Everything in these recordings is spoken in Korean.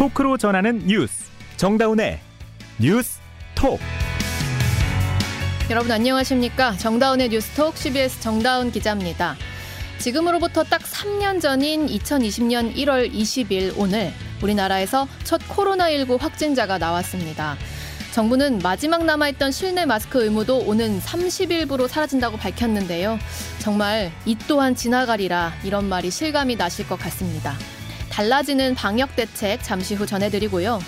토크로 전하는 뉴스 정다운의 뉴스 톡 여러분 안녕하십니까 정다운의 뉴스 톡 CBS 정다운 기자입니다. 지금으로부터 딱 3년 전인 2020년 1월 20일 오늘 우리나라에서 첫 코로나19 확진자가 나왔습니다. 정부는 마지막 남아있던 실내 마스크 의무도 오는 30일부로 사라진다고 밝혔는데요. 정말 이 또한 지나가리라 이런 말이 실감이 나실 것 같습니다. 달라지는 방역 대책 잠시 후 전해드리고요.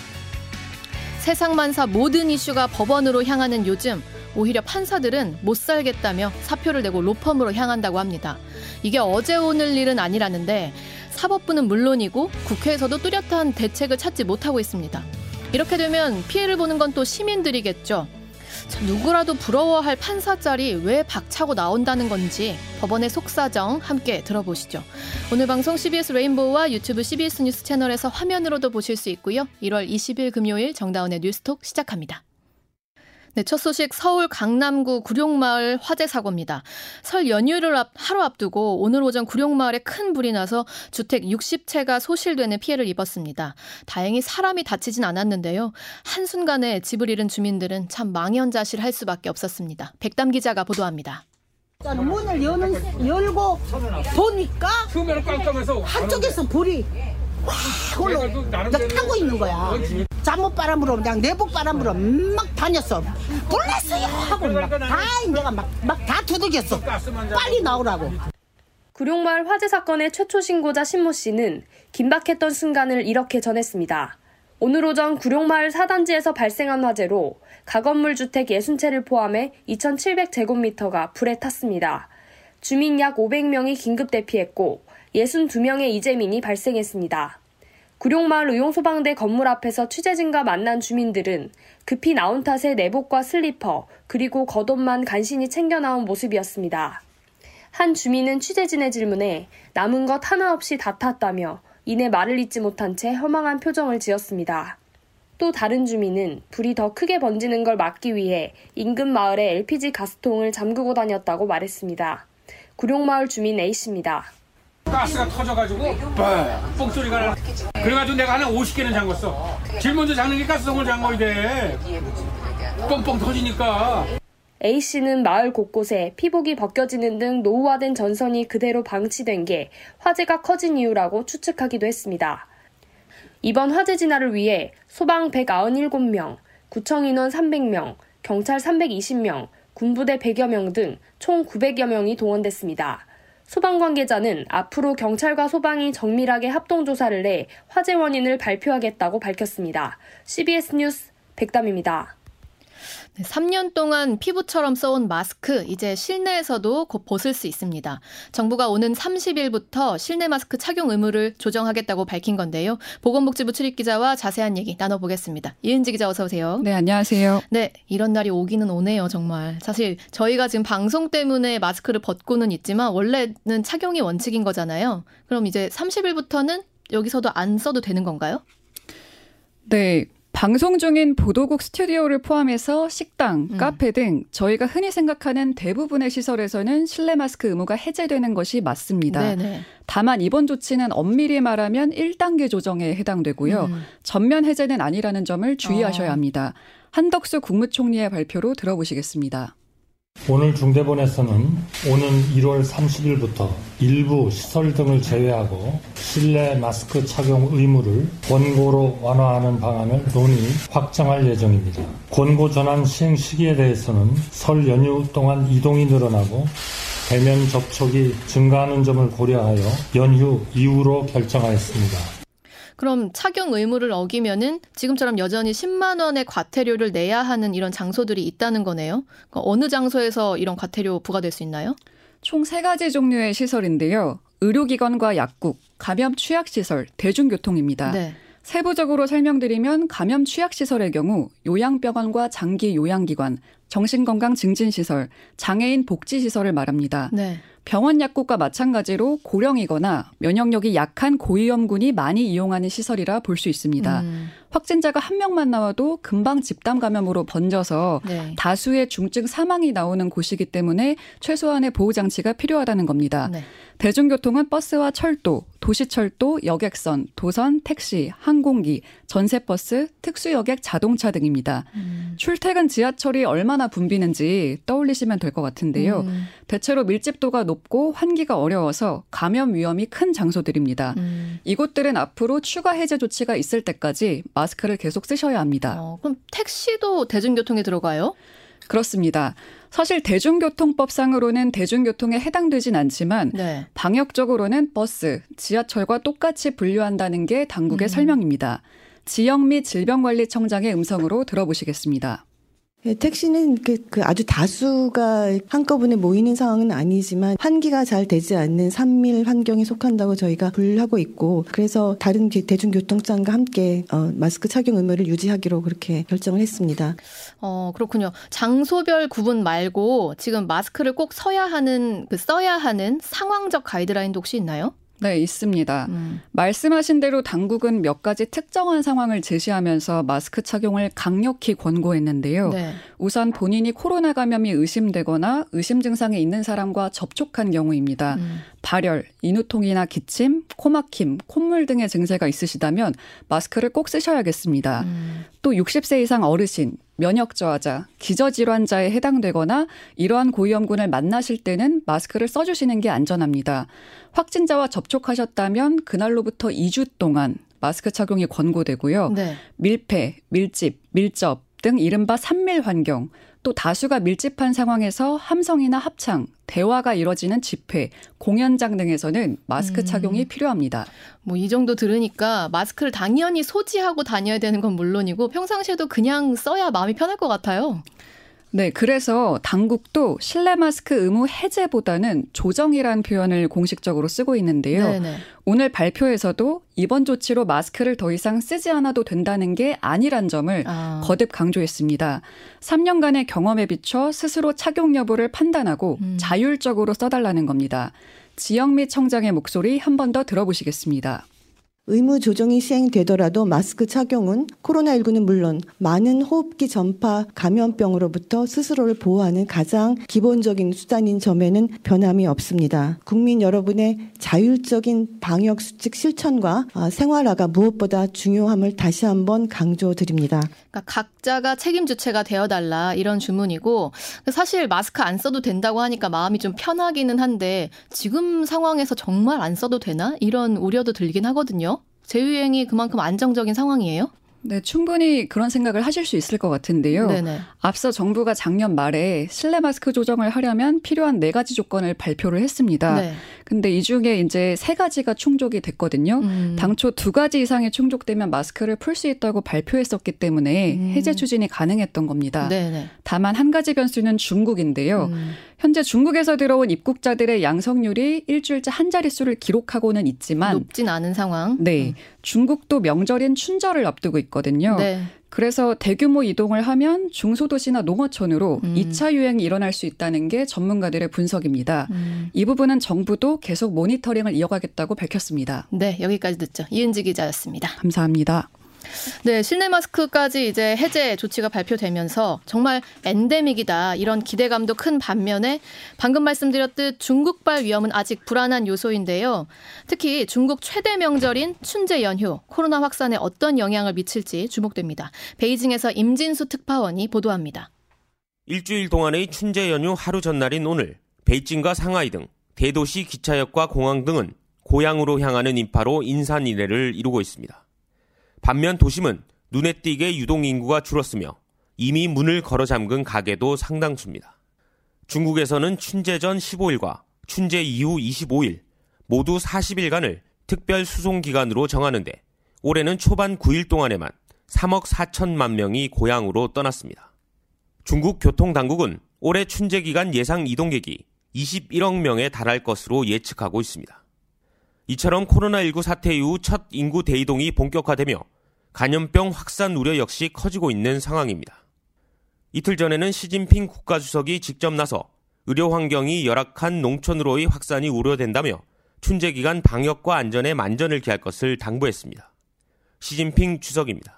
세상만사 모든 이슈가 법원으로 향하는 요즘 오히려 판사들은 못 살겠다며 사표를 내고 로펌으로 향한다고 합니다. 이게 어제 오늘 일은 아니라는데 사법부는 물론이고 국회에서도 뚜렷한 대책을 찾지 못하고 있습니다. 이렇게 되면 피해를 보는 건 또 시민들이겠죠. 누구라도 부러워할 판사 자리 왜 박차고 나온다는 건지 법원의 속사정 함께 들어보시죠. 오늘 방송 CBS 레인보우와 유튜브 CBS 뉴스 채널에서 화면으로도 보실 수 있고요. 1월 20일 금요일 정다운의 뉴스톡 시작합니다. 네, 첫 소식 서울 강남구 구룡마을 화재 사고입니다. 설 연휴를 앞, 하루 앞두고 오늘 오전 구룡마을에 큰 불이 나서 주택 60채가 소실되는 피해를 입었습니다. 다행히 사람이 다치진 않았는데요. 한순간에 집을 잃은 주민들은 참 망연자실할 수밖에 없었습니다. 백담 기자가 보도합니다. 문을 여는, 열고 보니까 한쪽에서 불이 확 올라 타고 있는 거야. 잠못 바람으로 그냥 내복 바람으로 막 다녔어. 불났어요 하고 막다 내가 막 막 다 두들겼어. 빨리 나오라고. 구룡마을 화재 사건의 최초 신고자 신모 씨는 긴박했던 순간을 이렇게 전했습니다. 오늘 오전 구룡마을 4단지에서 발생한 화재로 가건물 주택 60채를 포함해 2,700제곱미터가 불에 탔습니다. 주민 약 500명이 긴급 대피했고 62명의 이재민이 발생했습니다. 구룡마을 의용소방대 건물 앞에서 취재진과 만난 주민들은 급히 나온 탓에 내복과 슬리퍼 그리고 겉옷만 간신히 챙겨 나온 모습이었습니다. 한 주민은 취재진의 질문에 남은 것 하나 없이 다 탔다며 이내 말을 잇지 못한 채 허망한 표정을 지었습니다. 또 다른 주민은 불이 더 크게 번지는 걸 막기 위해 인근 마을에 LPG 가스통을 잠그고 다녔다고 말했습니다. 구룡마을 주민 A씨입니다. 가스가 터져가지고 뻥 소리가 나. 그래가지고 내가 한 50개는 잠궜어. 제일 먼저 잠는 게 가스통을 잠궈야 돼. 뻥뻥 터지니까. A씨는 마을 곳곳에 피복이 벗겨지는 등 노후화된 전선이 그대로 방치된 게 화재가 커진 이유라고 추측하기도 했습니다. 이번 화재 진화를 위해 소방 197명, 구청 인원 300명, 경찰 320명, 군부대 100여 명 등 총 900여 명이 동원됐습니다. 소방 관계자는 앞으로 경찰과 소방이 정밀하게 합동조사를 해 화재 원인을 발표하겠다고 밝혔습니다. CBS 뉴스 백담입니다. 네, 3년 동안 피부처럼 써온 마스크 이제 실내에서도 곧 벗을 수 있습니다. 정부가 오는 30일부터 실내 마스크 착용 의무를 조정하겠다고 밝힌 건데요. 보건복지부 출입 기자와 자세한 얘기 나눠보겠습니다. 이은지 기자 어서 오세요. 네, 안녕하세요. 네, 이런 날이 오기는 오네요, 정말. 사실 저희가 지금 방송 때문에 마스크를 벗고는 있지만 원래는 착용이 원칙인 거잖아요. 그럼 이제 30일부터는 여기서도 안 써도 되는 건가요? 네, 방송 중인 보도국 스튜디오를 포함해서 식당, 음. 카페 등 저희가 흔히 생각하는 대부분의 시설에서는 실내 마스크 의무가 해제되는 것이 맞습니다. 네네. 다만 이번 조치는 엄밀히 말하면 1단계 조정에 해당되고요. 음. 전면 해제는 아니라는 점을 주의하셔야 어. 합니다. 한덕수 국무총리의 발표로 들어보시겠습니다. 오늘 중대본에서는 오는 1월 30일부터 일부 시설 등을 제외하고 실내 마스크 착용 의무를 권고로 완화하는 방안을 논의 확정할 예정입니다. 권고 전환 시행 시기에 대해서는 설 연휴 동안 이동이 늘어나고 대면 접촉이 증가하는 점을 고려하여 연휴 이후로 결정하였습니다. 그럼 착용 의무를 어기면은 지금처럼 여전히 10만 원의 과태료를 내야 하는 이런 장소들이 있다는 거네요. 그러니까 어느 장소에서 이런 과태료 부과될 수 있나요? 총 세 가지 종류의 시설인데요. 의료기관과 약국, 감염 취약시설, 대중교통입니다. 네. 세부적으로 설명드리면 감염 취약시설의 경우 요양병원과 장기 요양기관, 정신건강 증진시설, 장애인 복지시설을 말합니다. 네. 병원 약국과 마찬가지로 고령이거나 면역력이 약한 고위험군이 많이 이용하는 시설이라 볼 수 있습니다. 음. 확진자가 한 명만 나와도 금방 집단 감염으로 번져서 네. 다수의 중증 사망이 나오는 곳이기 때문에 최소한의 보호 장치가 필요하다는 겁니다. 네. 대중교통은 버스와 철도, 도시철도, 여객선, 도선, 택시, 항공기, 전세버스, 특수여객, 자동차 등입니다. 음. 출퇴근 지하철이 얼마나 붐비는지 떠올리시면 될 것 같은데요. 음. 대체로 밀집도가 높고 환기가 어려워서 감염 위험이 큰 장소들입니다. 음. 이곳들은 앞으로 추가 해제 조치가 있을 때까지 마스크를 계속 쓰셔야 합니다. 어, 그럼 택시도 대중교통에 들어가요? 그렇습니다. 사실 대중교통법상으로는 대중교통에 해당되진 않지만 네. 방역적으로는 버스, 지하철과 똑같이 분류한다는 게 당국의 음. 설명입니다. 지역및 질병관리청장의 음성으로 들어보시겠습니다. 네, 택시는 그, 그 아주 다수가 한꺼번에 모이는 상황은 아니지만 환기가 잘 되지 않는 산밀 환경에 속한다고 저희가 분류하고 있고 그래서 다른 대중교통장과 함께 어, 마스크 착용 의무를 유지하기로 그렇게 결정을 했습니다. 어 그렇군요. 장소별 구분 말고 지금 마스크를 꼭 써야 하는 그 써야 하는 상황적 가이드라인도 혹시 있나요? 네, 있습니다. 음. 말씀하신 대로 당국은 몇 가지 특정한 상황을 제시하면서 마스크 착용을 강력히 권고했는데요. 네. 우선 본인이 코로나 감염이 의심되거나 의심 증상이 있는 사람과 접촉한 경우입니다. 음. 발열, 인후통이나 기침, 코막힘, 콧물 등의 증세가 있으시다면 마스크를 꼭 쓰셔야겠습니다. 음. 또 60세 이상 어르신, 면역 저하자, 기저질환자에 해당되거나 이러한 고위험군을 만나실 때는 마스크를 써주시는 게 안전합니다. 확진자와 접촉하셨다면 그날로부터 2주 동안 마스크 착용이 권고되고요. 네. 밀폐, 밀집, 밀접 등 이른바 산밀 환경, 또 다수가 밀집한 상황에서 함성이나 합창, 대화가 이뤄지는 집회, 공연장 등에서는 마스크 음. 착용이 필요합니다. 뭐 이 정도 들으니까 마스크를 당연히 소지하고 다녀야 되는 건 물론이고 평상시에도 그냥 써야 마음이 편할 것 같아요. 네, 그래서 당국도 실내 마스크 의무 해제보다는 조정이란 표현을 공식적으로 쓰고 있는데요. 네네. 오늘 발표에서도 이번 조치로 마스크를 더 이상 쓰지 않아도 된다는 게 아니란 점을 아. 거듭 강조했습니다. 3년간의 경험에 비춰 스스로 착용 여부를 판단하고 음. 자율적으로 써달라는 겁니다. 지역 및 청장의 목소리 한 번 더 들어보시겠습니다. 의무 조정이 시행되더라도 마스크 착용은 코로나19는 물론 많은 호흡기 전파 감염병으로부터 스스로를 보호하는 가장 기본적인 수단인 점에는 변함이 없습니다. 국민 여러분의 자율적인 방역 수칙 실천과 아, 생활화가 무엇보다 중요함을 다시 한번 강조드립니다. 그러니까 각 자가 책임 주체가 되어달라 이런 주문이고 사실 마스크 안 써도 된다고 하니까 마음이 좀 편하기는 한데 지금 상황에서 정말 안 써도 되나 이런 우려도 들긴 하거든요. 재유행이 그만큼 안정적인 상황이에요? 네, 충분히 그런 생각을 하실 수 있을 것 같은데요. 네네. 앞서 정부가 작년 말에 실내 마스크 조정을 하려면 필요한 네 가지 조건을 발표를 했습니다. 네. 근데 이 중에 이제 세 가지가 충족이 됐거든요. 음. 당초 두 가지 이상이 충족되면 마스크를 풀 수 있다고 발표했었기 때문에 음. 해제 추진이 가능했던 겁니다. 네네. 다만 한 가지 변수는 중국인데요. 음. 현재 중국에서 들어온 입국자들의 양성률이 일주일째 한 자릿수를 기록하고는 있지만 높진 않은 상황. 네. 음. 중국도 명절인 춘절을 앞두고 있거든요. 네. 그래서 대규모 이동을 하면 중소도시나 농어촌으로 음. 2차 유행이 일어날 수 있다는 게 전문가들의 분석입니다. 음. 이 부분은 정부도 계속 모니터링을 이어가겠다고 밝혔습니다. 네, 여기까지 듣죠. 이은지 기자였습니다. 감사합니다. 네, 실내 마스크까지 이제 해제 조치가 발표되면서 정말 엔데믹이다 이런 기대감도 큰 반면에 방금 말씀드렸듯 중국발 위험은 아직 불안한 요소인데요. 특히 중국 최대 명절인 춘제 연휴 코로나 확산에 어떤 영향을 미칠지 주목됩니다. 베이징에서 임진수 특파원이 보도합니다. 일주일 동안의 춘제 연휴 하루 전날인 오늘 베이징과 상하이 등 대도시 기차역과 공항 등은 고향으로 향하는 인파로 인산 이례를 이루고 있습니다. 반면 도심은 눈에 띄게 유동 인구가 줄었으며 이미 문을 걸어 잠근 가게도 상당수입니다. 중국에서는 춘제 전 15일과 춘제 이후 25일 모두 40일간을 특별 수송 기간으로 정하는데 올해는 초반 9일 동안에만 3억 4천만 명이 고향으로 떠났습니다. 중국 교통 당국은 올해 춘제 기간 예상 이동객이 21억 명에 달할 것으로 예측하고 있습니다. 이처럼 코로나19 사태 이후 첫 인구 대이동이 본격화되며 간염병 확산 우려 역시 커지고 있는 상황입니다. 이틀 전에는 시진핑 국가주석이 직접 나서 의료 환경이 열악한 농촌으로의 확산이 우려된다며 춘제 기간 방역과 안전에 만전을 기할 것을 당부했습니다. 시진핑 주석입니다.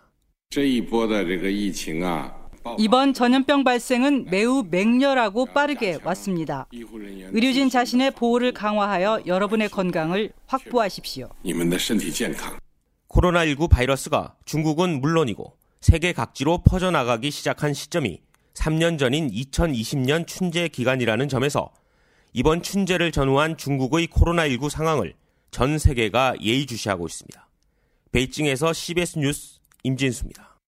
이번 전염병 발생은 매우 맹렬하고 빠르게 왔습니다. 의료진 자신의 보호를 강화하여 여러분의 건강을 확보하십시오. 코로나19 바이러스가 중국은 물론이고 세계 각지로 퍼져나가기 시작한 시점이 3년 전인 2020년 춘제 기간이라는 점에서 이번 춘제를 전후한 중국의 코로나19 상황을 전 세계가 예의주시하고 있습니다. 베이징에서 CBS 뉴스 임진수입니다.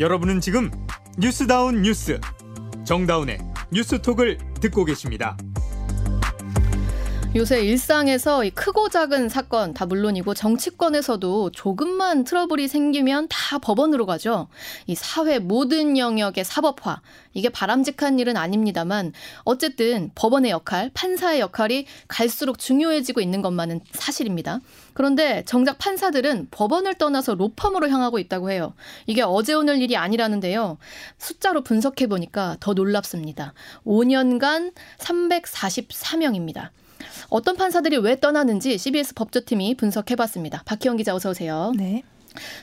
여러분은 지금 뉴스다운 뉴스 정다운의 뉴스톡을 듣고 계십니다. 요새 일상에서 크고 작은 사건 다 물론이고 정치권에서도 조금만 트러블이 생기면 다 법원으로 가죠. 이 사회 모든 영역의 사법화 이게 바람직한 일은 아닙니다만 어쨌든 법원의 역할, 판사의 역할이 갈수록 중요해지고 있는 것만은 사실입니다. 그런데 정작 판사들은 법원을 떠나서 로펌으로 향하고 있다고 해요. 이게 어제 오늘 일이 아니라는데요. 숫자로 분석해 보니까 더 놀랍습니다. 5년간 344명입니다. 어떤 판사들이 왜 떠나는지 CBS 법조팀이 분석해봤습니다. 박희영 기자 어서 오세요. 네.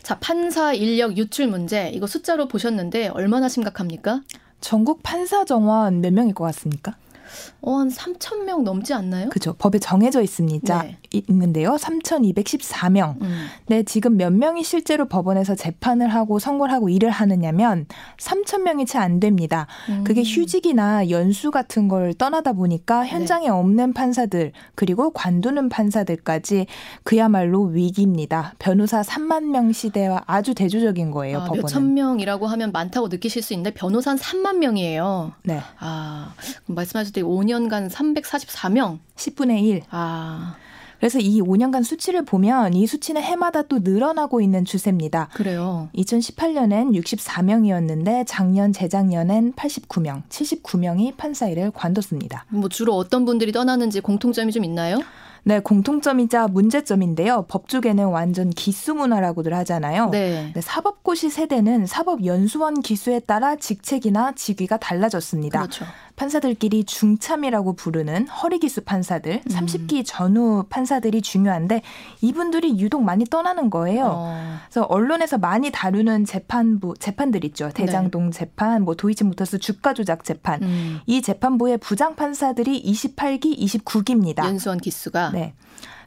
자, 판사 인력 유출 문제 이거 숫자로 보셨는데 얼마나 심각합니까? 전국 판사 정원 몇 명일 것 같습니까? 어, 한 3천 명 넘지 않나요? 그죠. 법에 정해져 있습니다. 네. 있는데요. 3,214명. 음. 네, 지금 몇 명이 실제로 법원에서 재판을 하고 선고를 하고 일을 하느냐면 3천 명이 채 안 됩니다. 음. 그게 휴직이나 연수 같은 걸 떠나다 보니까 현장에 네. 없는 판사들 그리고 관두는 판사들까지 그야말로 위기입니다. 변호사 3만 명 시대와 아주 대조적인 거예요. 아, 법원은. 몇천 명이라고 하면 많다고 느끼실 수 있는데 변호사는 3만 명이에요. 네. 아, 말씀하실 때 5년간 344명. 10분의 1. 아. 그래서 이 5년간 수치를 보면 이 수치는 해마다 또 늘어나고 있는 추세입니다. 그래요. 2018년엔 64명이었는데 작년 재작년엔 89명, 79명이 판사 일을 관뒀습니다. 뭐 주로 어떤 분들이 떠나는지 공통점이 좀 있나요? 네, 공통점이자 문제점인데요. 법조계는 완전 기수 문화라고들 하잖아요. 네. 네, 사법고시 세대는 사법연수원 기수에 따라 직책이나 직위가 달라졌습니다. 그렇죠. 판사들끼리 중참이라고 부르는 허리기수 판사들, 음. 30기 전후 판사들이 중요한데 이분들이 유독 많이 떠나는 거예요. 어. 그래서 언론에서 많이 다루는 재판부 재판들 있죠. 대장동 네. 재판, 뭐 도이치모터스 주가 조작 재판. 음. 이 재판부의 부장 판사들이 28기, 29기입니다. 연수원 기수가 네.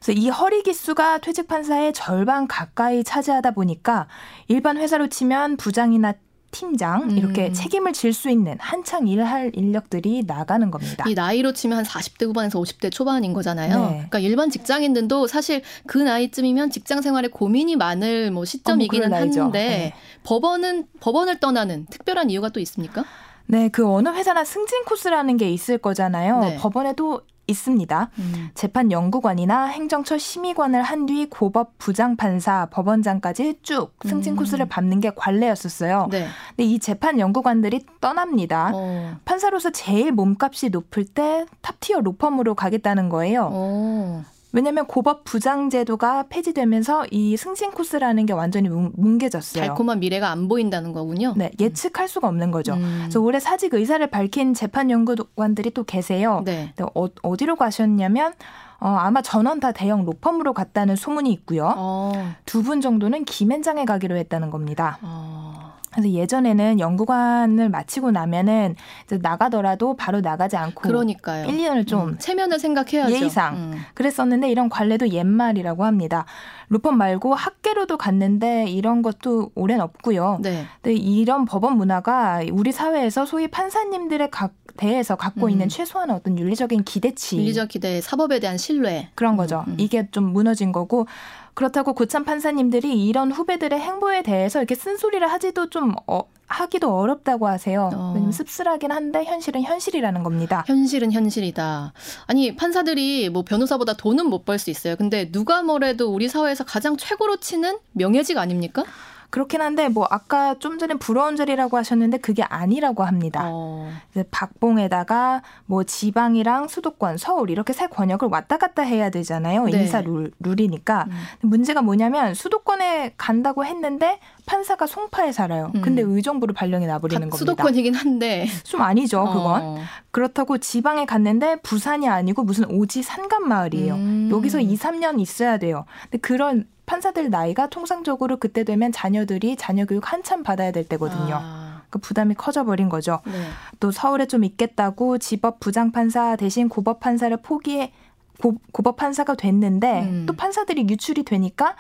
그래서 이 허리 기수가 퇴직 판사의 절반 가까이 차지하다 보니까 일반 회사로 치면 부장이나 팀장 이렇게 음. 책임을 질 수 있는 한창 일할 인력들이 나가는 겁니다. 이 나이로 치면 한 40대 후반에서 50대 초반인 거잖아요. 네. 그러니까 일반 직장인들도 사실 그 나이쯤이면 직장 생활에 고민이 많을 뭐 시점이기는 어, 뭐 한데 네. 법원은 법원을 떠나는 특별한 이유가 또 있습니까? 네, 그 어느 회사나 승진 코스라는 게 있을 거잖아요. 네. 법원에도 있습니다. 음. 재판 연구관이나 행정처 심의관을 한 뒤 고법 부장판사, 법원장까지 쭉 승진 음. 코스를 밟는 게 관례였었어요. 네. 근데 이 재판 연구관들이 떠납니다. 어. 판사로서 제일 몸값이 높을 때 탑티어 로펌으로 가겠다는 거예요. 어. 왜냐하면 고법 부장 제도가 폐지되면서 이 승진 코스라는 게 완전히 뭉개졌어요. 달콤한 미래가 안 보인다는 거군요. 네, 예측할 수가 없는 거죠. 음. 그래서 올해 사직 의사를 밝힌 재판 연구관들이 또 계세요. 네. 어, 어디로 가셨냐면 어, 아마 전원 다 대형 로펌으로 갔다는 소문이 있고요. 어. 두분 정도는 김앤장에 가기로 했다는 겁니다. 어. 그래서 예전에는 연구관을 마치고 나면은 나가더라도 바로 나가지 않고 그러니까요. 1, 2년을 좀 음, 체면을 생각해야죠. 예의상 음. 그랬었는데 이런 관례도 옛말이라고 합니다. 로펌 말고 학계로도 갔는데 이런 것도 올해는 없고요. 네. 근데 이런 법원 문화가 우리 사회에서 소위 판사님들의 각 대해서 갖고 음. 있는 최소한의 어떤 윤리적인 기대치, 윤리적 기대, 사법에 대한 신뢰 그런 거죠. 음, 음. 이게 좀 무너진 거고 그렇다고 고참 판사님들이 이런 후배들의 행보에 대해서 이렇게 쓴소리를 하지도 좀 어, 하기도 어렵다고 하세요. 어. 왜냐면 씁쓸하긴 한데 현실은 현실이라는 겁니다. 현실은 현실이다. 아니 판사들이 뭐 변호사보다 돈은 못 벌 수 있어요. 근데 누가 뭐래도 우리 사회에서 가장 최고로 치는 명예직 아닙니까? 그렇긴 한데 뭐 아까 좀 전에 부러운 자리라고 하셨는데 그게 아니라고 합니다. 어. 박봉에다가 뭐 지방이랑 수도권, 서울 이렇게 세 권역을 왔다 갔다 해야 되잖아요. 네. 인사 룰, 룰이니까. 음. 문제가 뭐냐면 수도권에 간다고 했는데 판사가 송파에 살아요. 음. 근데 의정부로 발령이 나버리는 겁니다. 수도권이긴 한데 좀 아니죠, 그건. 어. 그렇다고 지방에 갔는데 부산이 아니고 무슨 오지 산간 마을이에요. 음. 여기서 2, 3년 있어야 돼요. 근데 그런 판사들 나이가 통상적으로 그때 되면 자녀들이 자녀 교육 한참 받아야 될 때거든요. 아. 그 부담이 커져버린 거죠. 네. 또 서울에 좀 있겠다고 지법 부장 판사 대신 고법 판사를 포기해 고, 고법 판사가 됐는데 음. 또 판사들이 유출이 되니까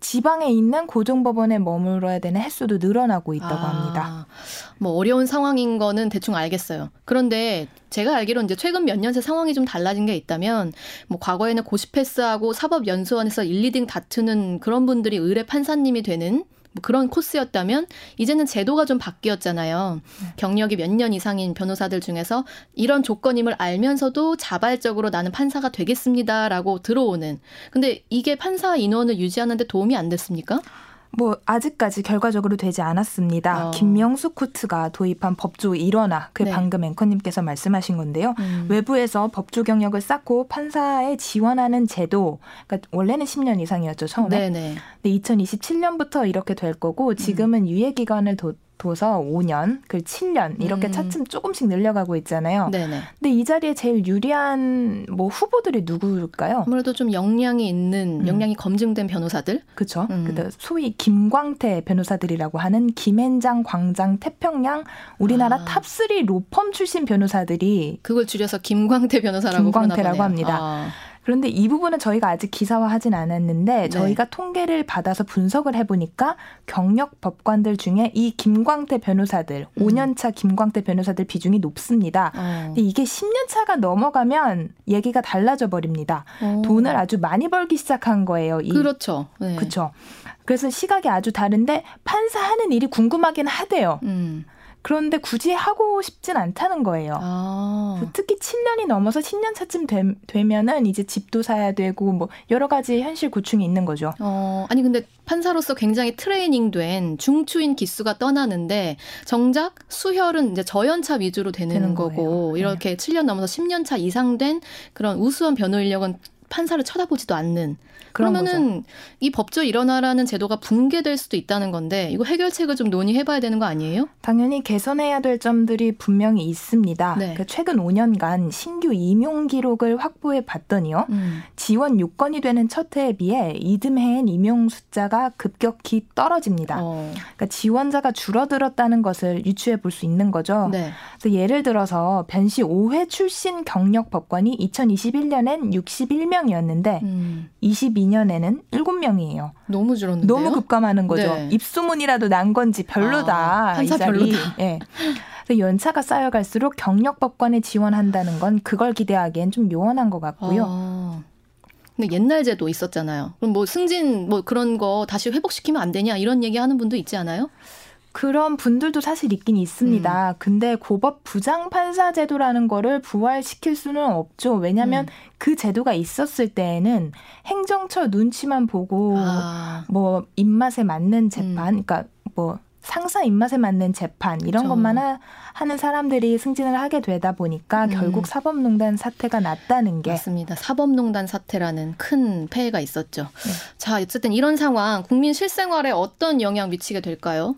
지방에 있는 고등법원에 머물러야 되는 횟수도 늘어나고 있다고 아, 합니다. 뭐 어려운 상황인 거는 대충 알겠어요. 그런데 제가 알기로 이제 최근 몇 년 새 상황이 좀 달라진 게 있다면 뭐 과거에는 고시 패스하고 사법연수원에서 1, 2등 다투는 그런 분들이 의뢰 판사님이 되는 뭐 그런 코스였다면 이제는 제도가 좀 바뀌었잖아요. 경력이 몇 년 이상인 변호사들 중에서 이런 조건임을 알면서도 자발적으로 나는 판사가 되겠습니다라고 들어오는. 근데 이게 판사 인원을 유지하는데 도움이 안 됐습니까? 뭐 아직까지 결과적으로 되지 않았습니다. 어. 김명수 코트가 도입한 법조 일원화, 그 네. 방금 앵커님께서 말씀하신 건데요. 음. 외부에서 법조 경력을 쌓고 판사에 지원하는 제도, 그러니까 원래는 10년 이상이었죠 처음에. 네네. 근데 2027년부터 이렇게 될 거고 지금은 음. 유예 기간을 둬서 5년, 그 7년 이렇게 음. 차츰 조금씩 늘려가고 있잖아요. 네네. 근데 이 자리에 제일 유리한 뭐 후보들이 누구일까요? 아무래도 좀 역량이 있는, 음. 역량이 검증된 변호사들. 그렇죠. 음. 소위 김광태 변호사들이라고 하는 김앤장, 광장, 태평양 우리나라 아. top3 로펌 출신 변호사들이 그걸 줄여서 김광태 변호사라고 김광태라고 합니다. 아. 그런데 이 부분은 저희가 아직 기사화하진 않았는데 네. 저희가 통계를 받아서 분석을 해보니까 경력 법관들 중에 이 김광태 변호사들 음. 5년차 김광태 변호사들 비중이 높습니다. 어. 근데 이게 10년차가 넘어가면 얘기가 달라져 버립니다. 어. 돈을 아주 많이 벌기 시작한 거예요. 이. 그렇죠. 네. 그렇죠. 그래서 시각이 아주 다른데 판사 하는 일이 궁금하긴 하대요. 음. 그런데 굳이 하고 싶진 않다는 거예요. 아. 특히 7년이 넘어서 10년 차쯤 되, 면은 이제 집도 사야 되고 뭐 여러 가지 현실 고충이 있는 거죠. 어, 아니 근데 판사로서 굉장히 트레이닝된 중추인 기수가 떠나는데 정작 수혈은 이제 저연차 위주로 되는, 되는 거고 네. 이렇게 네. 7년 넘어서 10년 차 이상 된 그런 우수한 변호 인력은 판사를 쳐다보지도 않는 그러면은 이 법조 일어나라는 제도가 붕괴될 수도 있다는 건데 이거 해결책을 좀 논의해봐야 되는 거 아니에요? 당연히 개선해야 될 점들이 분명히 있습니다. 네. 그 최근 5년간 신규 임용 기록을 확보해 봤더니요, 음. 지원 요건이 되는 첫 해에 비해 이듬해엔 임용 숫자가 급격히 떨어집니다. 어. 그러니까 지원자가 줄어들었다는 것을 유추해 볼 수 있는 거죠. 네. 그래서 예를 들어서 변시 5회 출신 경력 법관이 2021년엔 61명 이었는데 음. 2022년에는 7명이에요. 너무 줄었는데요? 너무 급감하는 거죠. 네. 입소문이라도 난 건지 별로다. 아, 판사 별로다. 예. 연차가 쌓여갈수록 경력법관에 지원한다는 건 그걸 기대하기엔 좀 요원한 것 같고요. 아. 근데 옛날 제도 있었잖아요. 그럼 뭐 승진 뭐 그런 거 다시 회복시키면 안 되냐 이런 얘기 하는 분도 있지 않아요? 그런 분들도 사실 있긴 있습니다. 음. 근데 고법 부장 판사 제도라는 거를 부활시킬 수는 없죠. 왜냐하면 음. 그 제도가 있었을 때에는 행정처 눈치만 보고 아. 뭐 입맛에 맞는 재판, 음. 그러니까 뭐 상사 입맛에 맞는 재판 이런 그렇죠. 것만 하, 는 사람들이 승진을 하게 되다 보니까 음. 결국 사법농단 사태가 났다는 게 맞습니다. 사법농단 사태라는 큰 폐해가 있었죠. 네. 자, 어쨌든 이런 상황 국민 실생활에 어떤 영향 미치게 될까요?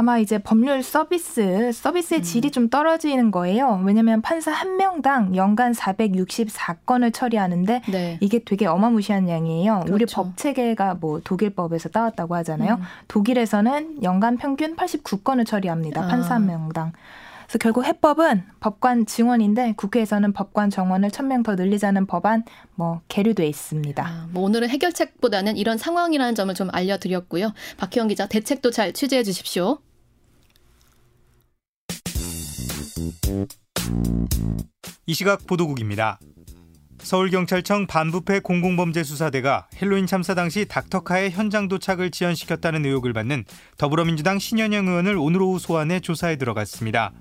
아마 이제 법률 서비스, 서비스의 음. 질이 좀 떨어지는 거예요. 왜냐하면 판사 한 명당 연간 464건을 처리하는데 네. 이게 되게 어마무시한 양이에요. 그렇죠. 우리 법 체계가 뭐 독일법에서 따왔다고 하잖아요. 음. 독일에서는 연간 평균 89건을 처리합니다. 아. 판사 한 명당. 그래서 결국 해법은 법관 증원인데 국회에서는 법관 정원을 1000명 더 늘리자는 법안 뭐 계류돼 있습니다. 아, 뭐 오늘은 해결책보다는 이런 상황이라는 점을 좀 알려드렸고요. 박희영 기자 대책도 잘 취재해 주십시오. 이 시각 보도국입니다. 서울경찰청 반부패 공공범죄수사대가 핼러윈 참사 당시 닥터카의 현장 도착을 지연시켰다는 의혹을 받는 더불어민주당 신현영 의원을 오늘 오후 소환해 조사에 들어갔습니다.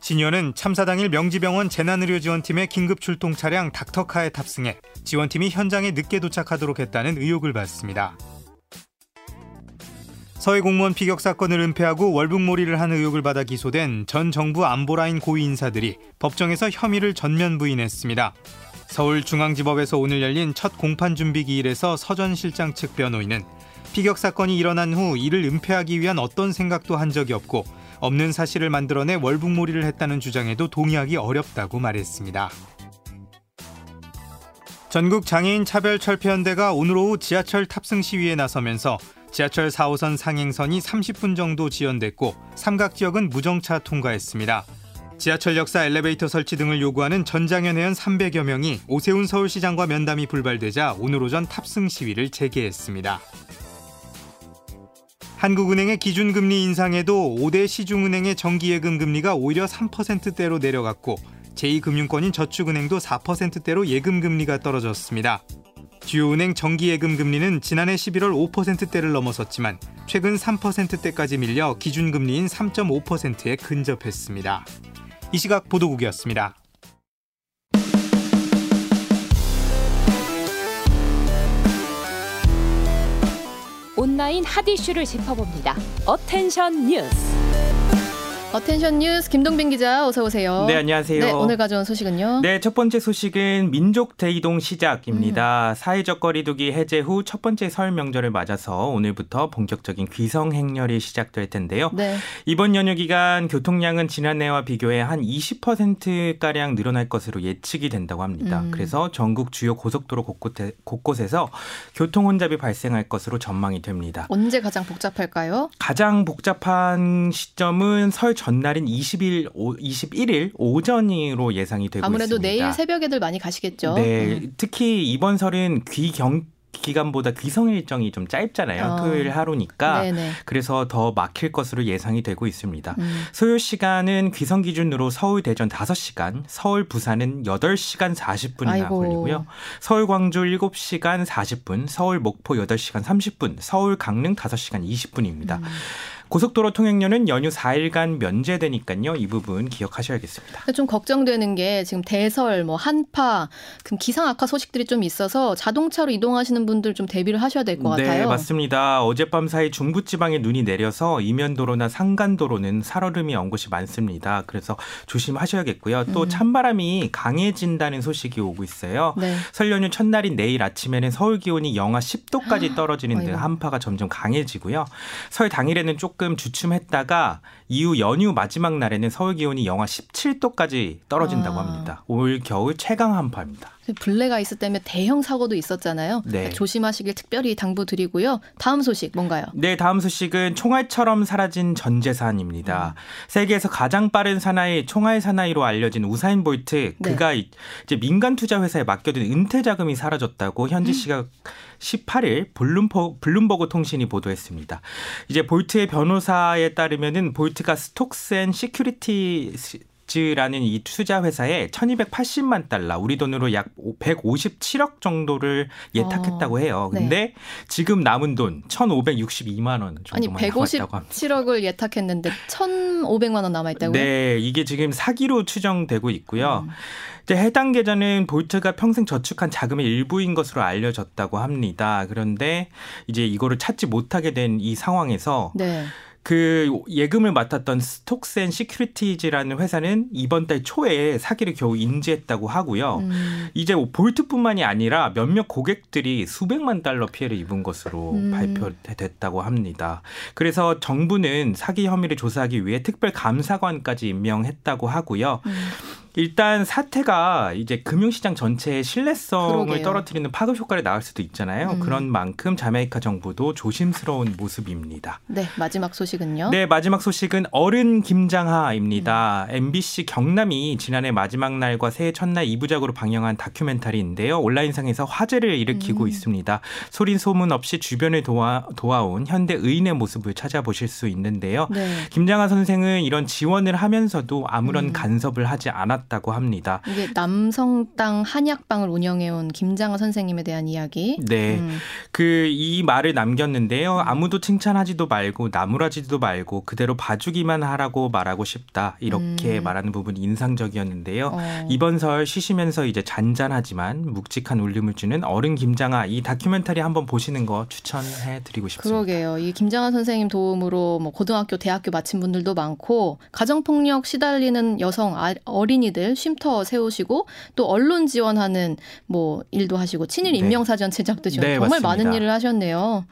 신 의원은 참사 당일 명지병원 재난의료지원팀의 긴급 출동 차량 닥터카에 탑승해 지원팀이 현장에 늦게 도착하도록 했다는 의혹을 받습니다. 서해 공무원 피격 사건을 은폐하고 월북몰이를 한 의혹을 받아 기소된 전 정부 안보라인 고위 인사들이 법정에서 혐의를 전면 부인했습니다. 서울중앙지법에서 오늘 열린 첫 공판 준비 기일에서 서전 실장 측 변호인은 피격 사건이 일어난 후 이를 은폐하기 위한 어떤 생각도 한 적이 없고 없는 사실을 만들어내 월북몰이를 했다는 주장에도 동의하기 어렵다고 말했습니다. 전국 장애인 차별 철폐연대가 오늘 오후 지하철 탑승 시위에 나서면서 지하철 4호선 상행선이 30분 정도 지연됐고 삼각 지역은 무정차 통과했습니다. 지하철 역사 엘리베이터 설치 등을 요구하는 전장현 회원 300여 명이 오세훈 서울시장과 면담이 불발되자 오늘 오전 탑승 시위를 재개했습니다. 한국은행의 기준금리 인상에도 5대 시중은행의 정기예금 금리가 오히려 3%대로 내려갔고 제2금융권인 저축은행도 4%대로 예금 금리가 떨어졌습니다. 주요 은행 정기예금 금리는 지난해 11월 5%대를 넘어섰지만 최근 3%대까지 밀려 기준금리인 3.5%에 근접했습니다. 이 시각 보도국이었습니다. 온라인 핫 이슈를 짚어봅니다. Attention 뉴스. Attention 뉴스 김동빈 기자 어서 오세요. 네, 안녕하세요. 네, 오늘 가져온 소식은요. 네, 첫 번째 소식은 민족 대이동 시작입니다. 음. 사회적 거리두기 해제 후 첫 번째 설 명절을 맞아서 오늘부터 본격적인 귀성 행렬이 시작될 텐데요. 네. 이번 연휴 기간 교통량은 지난해와 비교해 한 20% 가량 늘어날 것으로 예측이 된다고 합니다. 음. 그래서 전국 주요 고속도로 곳곳에, 곳곳에서 교통 혼잡이 발생할 것으로 전망이 됩니다. 언제 가장 복잡할까요? 가장 복잡한 시점은 설 전날인 20일, 21일 오전으로 예상이 되고 아무래도 있습니다. 아무래도 내일 새벽에들 많이 가시겠죠. 네, 음. 특히 이번 설은 귀경 기간보다 귀성 일정이 좀 짧잖아요. 어. 토요일 하루니까. 네네. 그래서 더 막힐 것으로 예상이 되고 있습니다. 음. 소요 시간은 귀성 기준으로 서울 대전 5시간, 서울 부산은 8시간 40분이나 아이고. 걸리고요. 서울 광주 7시간 40분, 서울 목포 8시간 30분, 서울 강릉 5시간 20분입니다. 음. 고속도로 통행료는 연휴 4일간 면제되니까요. 이 부분 기억하셔야겠습니다. 좀 걱정되는 게 지금 대설, 뭐 한파, 그 기상 악화 소식들이 좀 있어서 자동차로 이동하시는 분들 좀 대비를 하셔야 될것 네, 같아요. 네, 맞습니다. 어젯밤 사이 중부 지방에 눈이 내려서 이면도로나 상간도로는 살얼음이 온 곳이 많습니다. 그래서 조심하셔야겠고요. 또 음. 찬바람이 강해진다는 소식이 오고 있어요. 네. 설 연휴 첫날인 내일 아침에는 서울 기온이 영하 10도까지 떨어지는 등 한파가 점점 강해지고요. 설 당일에는 조금 조금 주춤했다가 이후 연휴 마지막 날에는 서울 기온이 영하 17도까지 떨어진다고 아. 합니다. 올 겨울 최강 한파입니다. 블레가 있을 때문에 대형 사고도 있었잖아요. 네. 조심하시길 특별히 당부드리고요. 다음 소식 뭔가요? 네, 다음 소식은 총알처럼 사라진 전 재산입니다. 음. 세계에서 가장 빠른 사나이 총알 사나이로 알려진 우사인 볼트 네. 그가 이제 민간 투자 회사에 맡겨둔 은퇴 자금이 사라졌다고 현지 음. 시각 18일 블룸버, 블룸버그 통신이 보도했습니다. 이제 볼트의 변호사에 따르면은 볼트가 Stocks and Security 라는 이 투자 회사에 1280만 달러, 우리 돈으로 약 157억 정도를 예탁했다고 해요. 네. 근데 네. 지금 남은 돈 1,562만 원 정도만 아니 157억을 예탁했는데 1,500만 원 남아 있다고요? 네, 이게 지금 사기로 추정되고 있고요. 음. 이제 해당 계좌는 볼트가 평생 저축한 자금의 일부인 것으로 알려졌다고 합니다. 그런데 이제 이거를 찾지 못하게 된 이 상황에서 네. 그 예금을 맡았던 Stocks and Securities라는 회사는 이번 달 초에 사기를 겨우 인지했다고 하고요. 음. 이제 뭐 볼트뿐만이 아니라 몇몇 고객들이 수백만 달러 피해를 입은 것으로 음. 발표됐다고 합니다. 그래서 정부는 사기 혐의를 조사하기 위해 특별 감사관까지 임명했다고 하고요. 음. 일단 사태가 이제 금융시장 전체의 신뢰성을 그러게요. 떨어뜨리는 파급 효과를 낳을 수도 있잖아요. 음. 그런 만큼 자메이카 정부도 조심스러운 모습입니다. 네, 마지막 소식은요? 네, 마지막 소식은 어른 김장하입니다. 음. MBC 경남이 지난해 마지막 날과 새해 첫날 2부작으로 방영한 다큐멘터리인데요. 온라인상에서 화제를 일으키고 음. 있습니다. 소린 소문 없이 주변을 도와, 도와온 현대 의인의 모습을 찾아보실 수 있는데요. 네. 김장하 선생은 이런 지원을 하면서도 아무런 음. 간섭을 하지 않았 않았다고 합니다. 이게 남성당 한약방을 운영해온 김장하 선생님에 대한 이야기. 네. 음. 그이 말을 남겼는데요. 아무도 칭찬하지도 말고 나무라지도 말고 그대로 봐주기만 하라고 말하고 싶다. 이렇게 음. 말하는 부분이 인상적이었는데요. 어. 이번 설 쉬시면서 이제 잔잔하지만 묵직한 울림을 주는 어른 김장하 이 다큐멘터리 한번 보시는 거 추천해 드리고 싶습니다. 그러게요. 이 김장하 선생님 도움으로 뭐 고등학교, 대학교 마친 분들도 많고 가정폭력 시달리는 여성 아, 어린이들 어린이들 쉼터 세우시고 또 언론 지원하는 뭐 일도 하시고 친일 네. 임명사전 제작도 지원 네, 정말 맞습니다. 많은 일을 하셨네요.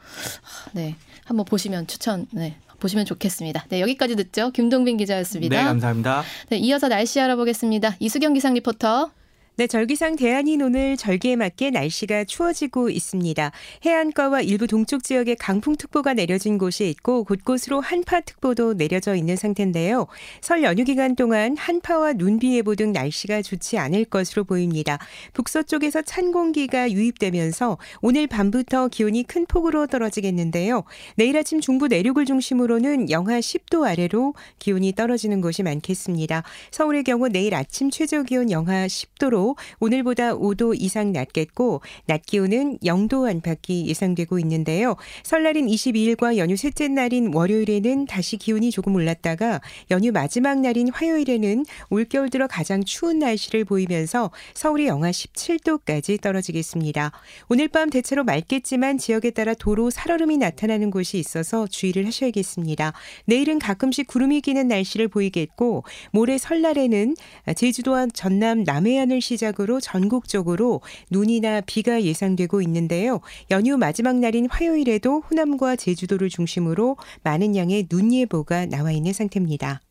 네. 한번 보시면 추천 네. 보시면 좋겠습니다. 네, 여기까지 듣죠. 김동빈 기자였습니다. 네, 감사합니다. 네, 이어서 날씨 알아보겠습니다. 이수경 기상 리포터. 네, 절기상 대안인 오늘 절기에 맞게 날씨가 추워지고 있습니다. 해안가와 일부 동쪽 지역에 강풍특보가 내려진 곳이 있고 곳곳으로 한파특보도 내려져 있는 상태인데요. 설 연휴 기간 동안 한파와 눈비 예보 등 날씨가 좋지 않을 것으로 보입니다. 북서쪽에서 찬 공기가 유입되면서 오늘 밤부터 기온이 큰 폭으로 떨어지겠는데요. 내일 아침 중부 내륙을 중심으로는 영하 10도 아래로 기온이 떨어지는 곳이 많겠습니다. 서울의 경우 내일 아침 최저 기온 영하 10도로 오늘보다 5도 이상 낮겠고 낮 기온은 0도 안팎이 예상되고 있는데요. 설날인 22일과 연휴 셋째 날인 월요일에는 다시 기온이 조금 올랐다가 연휴 마지막 날인 화요일에는 올겨울 들어 가장 추운 날씨를 보이면서 서울이 영하 17도까지 떨어지겠습니다. 오늘 밤 대체로 맑겠지만 지역에 따라 도로 살얼음이 나타나는 곳이 있어서 주의를 하셔야겠습니다. 내일은 가끔씩 구름이 끼는 날씨를 보이겠고 모레 설날에는 제주도와 전남 남해안을 시 시작으로 전국적으로 눈이나 비가 예상되고 있는데요. 연휴 마지막 날인 화요일에도 호남과 제주도를 중심으로 많은 양의 눈 예보가 나와 있는 상태입니다.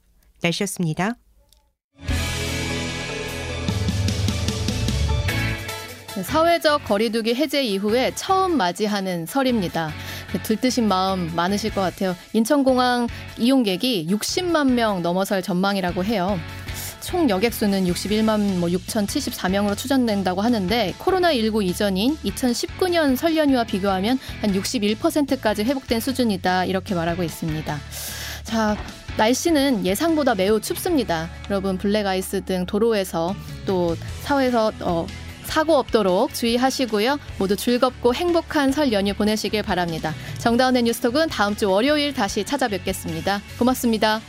날씨였습니다. 사회적 거리두기 해제 이후에 처음 맞이하는 설입니다. 들뜨신 마음 많으실 것 같아요. 인천공항 이용객이 60만 명 넘어설 전망이라고 해요. 총 여객 수는 61만 뭐 6,074명으로 추정된다고 하는데 코로나19 이전인 2019년 설 연휴와 비교하면 한 61%까지 회복된 수준이다 이렇게 말하고 있습니다. 자, 날씨는 예상보다 매우 춥습니다. 여러분 블랙 아이스 등 도로에서 또 사회에서 어, 사고 없도록 주의하시고요. 모두 즐겁고 행복한 설 연휴 보내시길 바랍니다. 정다운의 뉴스톡은 다음 주 월요일 다시 찾아뵙겠습니다. 고맙습니다.